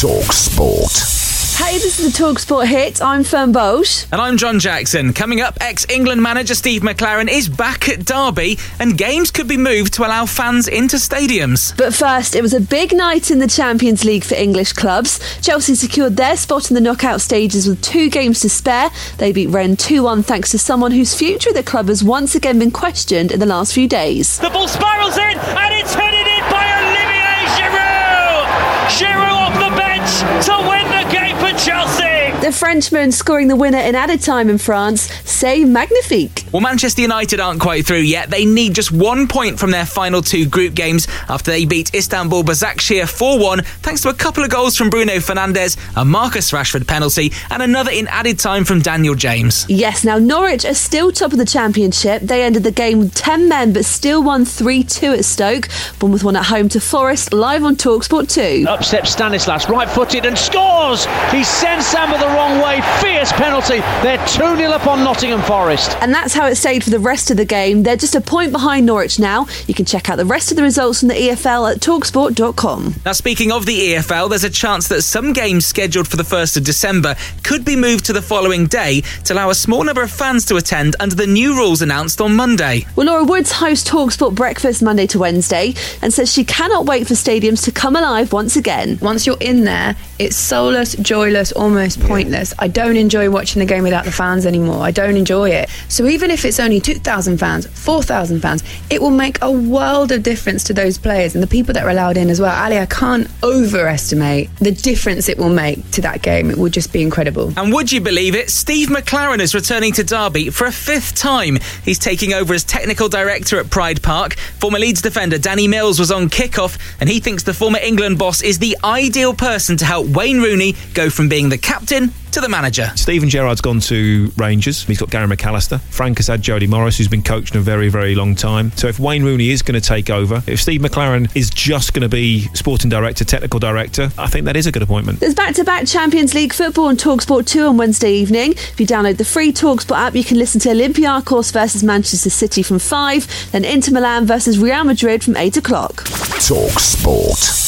Talk Sport. Hey, this is the Talksport hit. I'm Fern Bosch. And I'm John Jackson. Coming up, ex England manager Steve McClaren is back at Derby, and games could be moved to allow fans into stadiums. But first, it was a big night in the Champions League for English clubs. Chelsea secured their spot in the knockout stages with two games to spare. They beat Rennes 2 1 thanks to someone whose future at the club has once again been questioned in the last few days. The ball spirals in, and it's headed in by Olivier Giroud! Giroud The Frenchman scoring the winner in added time in France, say magnifique. Well, Manchester United aren't quite through yet. They need just one point from their final two group games after they beat Istanbul Başakşehir 4 1, thanks to a couple of goals from Bruno Fernandes, a Marcus Rashford penalty, and another in added time from Daniel James. Yes, now Norwich are still top of the championship. They ended the game with 10 men but still won 3 2 at Stoke. Bournemouth won at home to Forest, live on Talksport 2. Up steps Stanislas, right footed, and scores! He sends Samba the wrong way. Fierce penalty. They're 2 0 up on Nottingham Forest. And that's how it stayed for the rest of the game. They're just a point behind Norwich now. You can check out the rest of the results from the EFL at talksport.com. Now, speaking of the EFL, there's a chance that some games scheduled for the 1st of December could be moved to the following day to allow a small number of fans to attend under the new rules announced on Monday. Well, Laura Woods hosts Talksport Breakfast Monday to Wednesday and says she cannot wait for stadiums to come alive once again. Once you're in there, it's soulless, joyless, almost pointless. I don't enjoy watching the game without the fans anymore. I don't enjoy it. So even if it's only 2,000 fans, 4,000 fans, it will make a world of difference to those players and the people that are allowed in as well. Ali, I can't overestimate the difference it will make to that game. It will just be incredible. And would you believe it? Steve McClaren is returning to Derby for a fifth time. He's taking over as technical director at Pride Park. Former Leeds defender Danny Mills was on kickoff, and he thinks the former England boss is the ideal person to help Wayne Rooney go from being the captain to the manager. Steven Gerrard's gone to Rangers. He's got Gary McAllister. Frank has had Jody Morris, who's been coaching a very, very long time. So if Wayne Rooney is going to take over, if Steve McClaren is just going to be sporting director, technical director, I think that is a good appointment. There's back to back Champions League football on Talksport 2 on Wednesday evening. If you download the free Talksport app, you can listen to Olympiacos versus Manchester City from 5, then Inter Milan versus Real Madrid from 8 o'clock. Talk Sport.